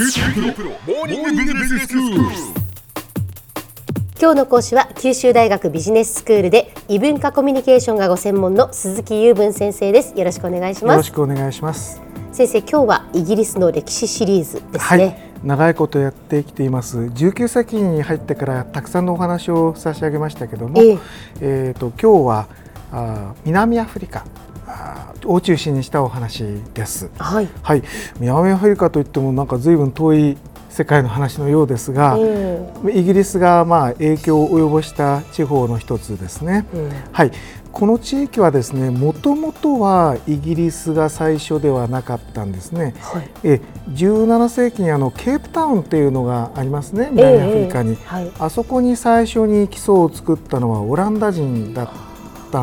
今日の講師は九州大学ビジネススクールで異文化コミュニケーションがご専門の鈴木雄文先生です。よろしくお願いしよろしますくお願いします。先生今日はイギリスの歴史シリーズですはい。ね、、長いことやってきています。19世紀に入ってからたくさんのお話を差し上げましたけども、ええ。えーと今日はあー南アフリカを中心にしたお話です。はい、はい、南アフリカといってもなんか随分遠い世界の話のようですが、えイギリスがまあ影響を及ぼした地方の一つですね。えうんはい、この地域はですね、もともとはイギリスが最初ではなかったんですね。はいえ17世紀にあのケープタウンっていうのがありますね、南アフリカに。ええはいあそこに最初に基礎を作ったのはオランダ人だった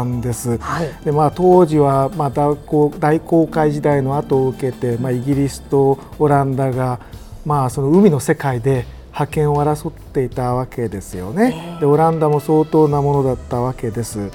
んです。はいでまあ、当時は、まあ、大航大航海時代の後を受けて、まあ、イギリスとオランダが、まあ、その海の世界で覇権を争っていたわけですよね。でオランダも相当なものだったわけです。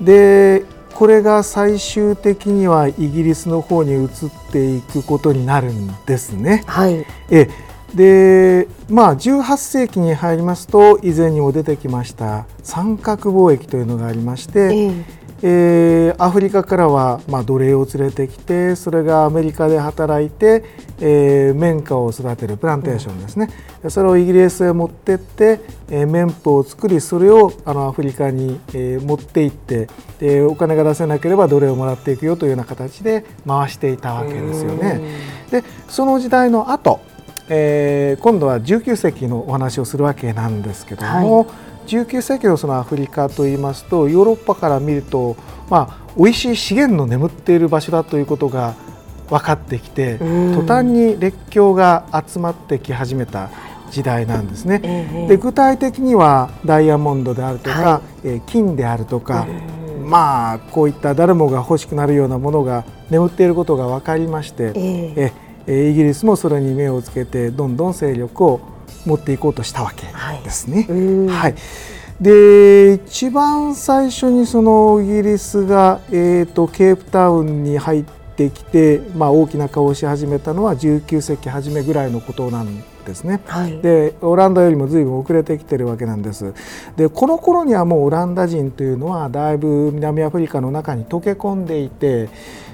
でこれが最終的にはイギリスの方に移っていくことになるんですね。はいえでまあ、18世紀に入りますと以前にも出てきました三角貿易というのがありまして、ええ。えーアフリカからは、まあ、奴隷を連れてきてそれがアメリカで働いて、えー綿花を育てるプランテーションですね、でそれをイギリスへ持ってって、えー綿布を作りそれをあのアフリカに、えー持って行ってでお金が出せなければ奴隷をもらっていくよというような形で回していたわけですよね。でその時代の後、えー今度は19世紀のお話をするわけなんですけども、は19世紀のそのアフリカといいますとヨーロッパから見ると、まあ、美味しい資源の眠っている場所だということが分かってきてうん。途端に列強が集まってき始めた時代なんですね。ええで具体的にはダイヤモンドであるとか、はえー金であるとか、まあこういった誰もが欲しくなるようなものが眠っていることが分かりまして、ええ。ええイギリスもそれに目をつけてどんどん勢力を持っていこうとしたわけですね。うんはい、で一番最初にそのイギリスが、えー、とケープタウンに入ってきて、まあ、大きな顔をし始めたのは19世紀初めぐらいのことなんですね。はいでオランダよりも随分遅れてきてるわけなんです。でこの頃にはもうオランダ人というのはだいぶ南アフリカの中に溶け込んでいて、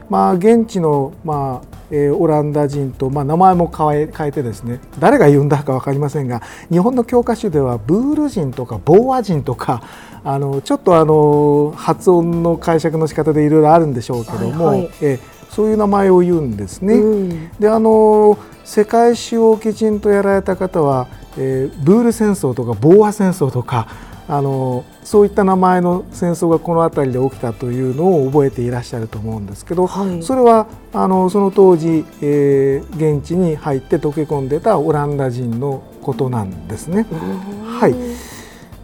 まあ、現地の、まあえーオランダ人と、まあ、名前も変え変えてですね誰が言うんだか分かりませんが日本の教科書ではブール人とかボーア人とかあのちょっとあの発音の解釈の仕方でいろいろあるんでしょうけども、はいはいえーそういう名前を言うんですね。うんであの世界史をきちんとやられた方は、えーブール戦争とかボーア戦争とかあのそういった名前の戦争がこの辺りで起きたというのを覚えていらっしゃると思うんですけど、はい。それはあのその当時、えー現地に入って溶け込んでたオランダ人のことなんですね。はい。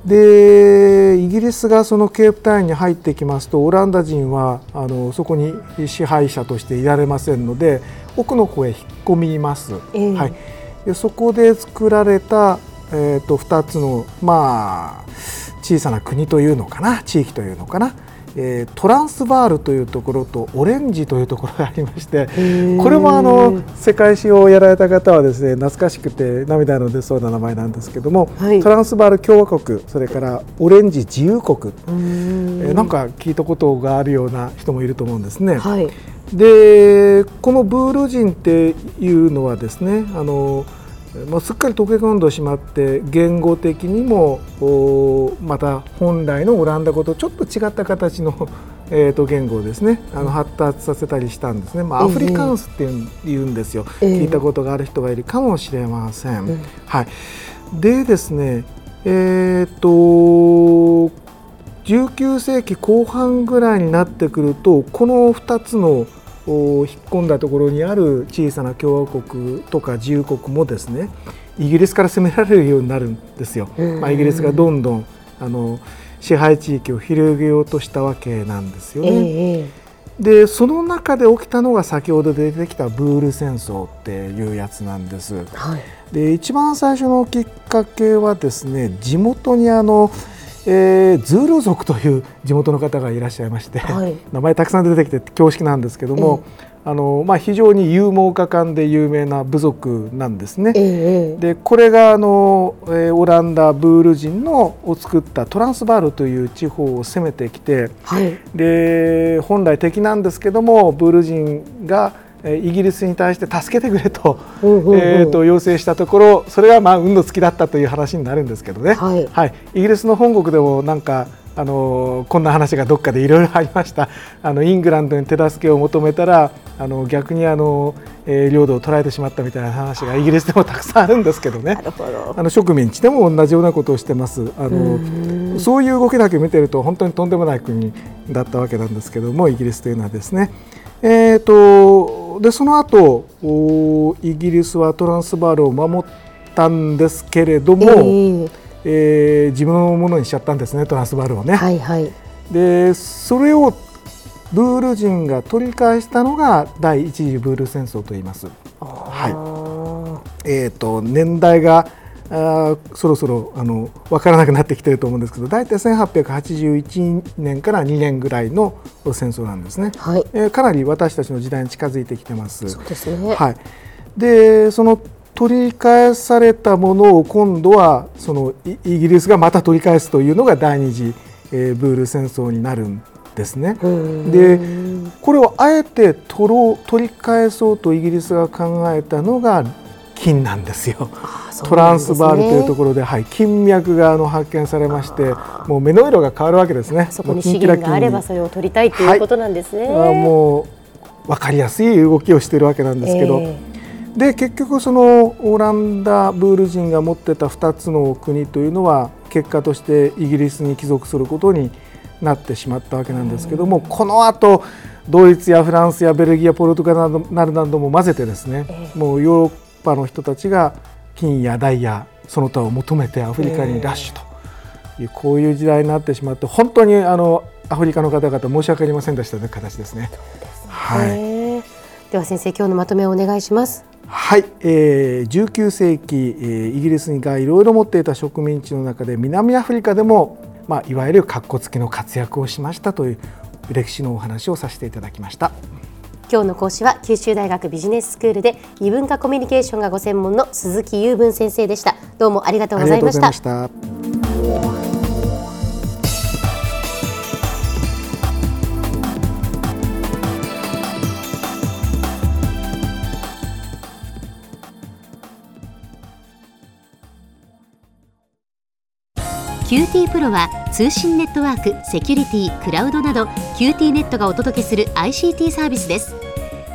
でイギリスがそのケープタウンに入ってきますとオランダ人はあのそこに支配者としていられませんので奥の方へ引っ込みます。ええ。はい、でそこで作られた、えー、と2つの、まあ、小さな国というのかな地域というのかな、えートランスバールというところとオレンジというところがありましてー。これもあの世界史をやられた方はですね懐かしくて涙の出そうな名前なんですけども、はい。トランスバール共和国それからオレンジ自由国、うん。えーなんか聞いたことがあるような人もいると思うんですね。はい。でこのブール人っていうのはですねあの、まあ、すっかり溶け込んでしまって言語的にもおまた本来のオランダ語とちょっと違った形の、えー、と言語をですね。あの発達させたりしたんですね、まあ、アフリカンスって言うんですよ、ええ。聞いたことがある人がいるかもしれません。うん。はい、でですねえっ、と19世紀後半ぐらいになってくるとこの2つのお引っ込んだところにある小さな共和国とか自由国もですねイギリスから攻められるようになるんですよ。うんまあ、イギリスがどんどんあの支配地域を広げようとしたわけなんですよえね。ええでその中で起きたのが先ほど出てきたブール戦争っていうやつなんです。はいで一番最初のきっかけはですね地元にあの、えー、ズール族という地元の方がいらっしゃいまして、はい、名前たくさん出てきて恐縮なんですけども、えー、あのまあ、非常に勇猛果敢で有名な部族なんですね。えー、でこれがあの、えー、オランダブール人のを作ったトランスバールという地方を攻めてきて、はい、で本来敵なんですけどもブール人がイギリスに対して助けてくれと,、えー、と要請したところそれがまあ運の尽きだったという話になるんですけどね、はい、はい、イギリスの本国でもなんかあのこんな話がどっかでいろいろありました。あのイングランドに手助けを求めたらあの逆にあの、えー、領土を取られてしまったみたいな話がイギリスでもたくさんあるんですけどね。あの植民地でも同じようなことをしてます。あのそういう動きだけ見てると本当にとんでもない国だったわけなんですけどもイギリスというのはですね。えーと、でその後イギリスはトランスバールを守ったんですけれども、えー、えー、自分のものにしちゃったんですねトランスバールをね。はいはい、でそれをブール人が取り返したのが第一次ブール戦争と言います。はいえーと年代があそろそろあの分からなくなってきてると思うんですけど大体1881年から2年ぐらいの戦争なんですね、はい、えー、かなり私たちの時代に近づいてきてます。そうですね、はい、でその取り返されたものを今度はそのイギリスがまた取り返すというのが第二次、えー、ブール戦争になるんですね。でこれをあえて取ろう取り返そうとイギリスが考えたのが金なんですよ。トランスバールというところで、はい、金脈があの発見されましてもう目の色が変わるわけですね。そこに資源があればそれを取りたいということなんですね、はい、もう分かりやすい動きをしているわけなんですけど、えー、で結局そのオランダブール人が持ってた2つの国というのは結果としてイギリスに帰属することになってしまったわけなんですけども、この後ドイツやフランスやベルギーやポルトガルなどなども混ぜてですね、もうヨーロッパの人たちが金やダイヤその他を求めてアフリカにラッシュという、こういう時代になってしまって本当にあのアフリカの方々申し訳ありませんでしたという形ですね。はい、では先生今日のまとめをお願いします。はい、えー、19世紀、えー、イギリスがいろいろ持っていた植民地の中で南アフリカでも、まあ、いわゆる格好付きの活躍をしましたという歴史のお話をさせていただきました。今日の講師は九州大学ビジネススクールで異文化コミュニケーションがご専門の鈴木雄文先生でした。どうもありがとうございました。QT プロは通信ネットワーク、セキュリティ、クラウドなど QT ネットがお届けする ICT サービスです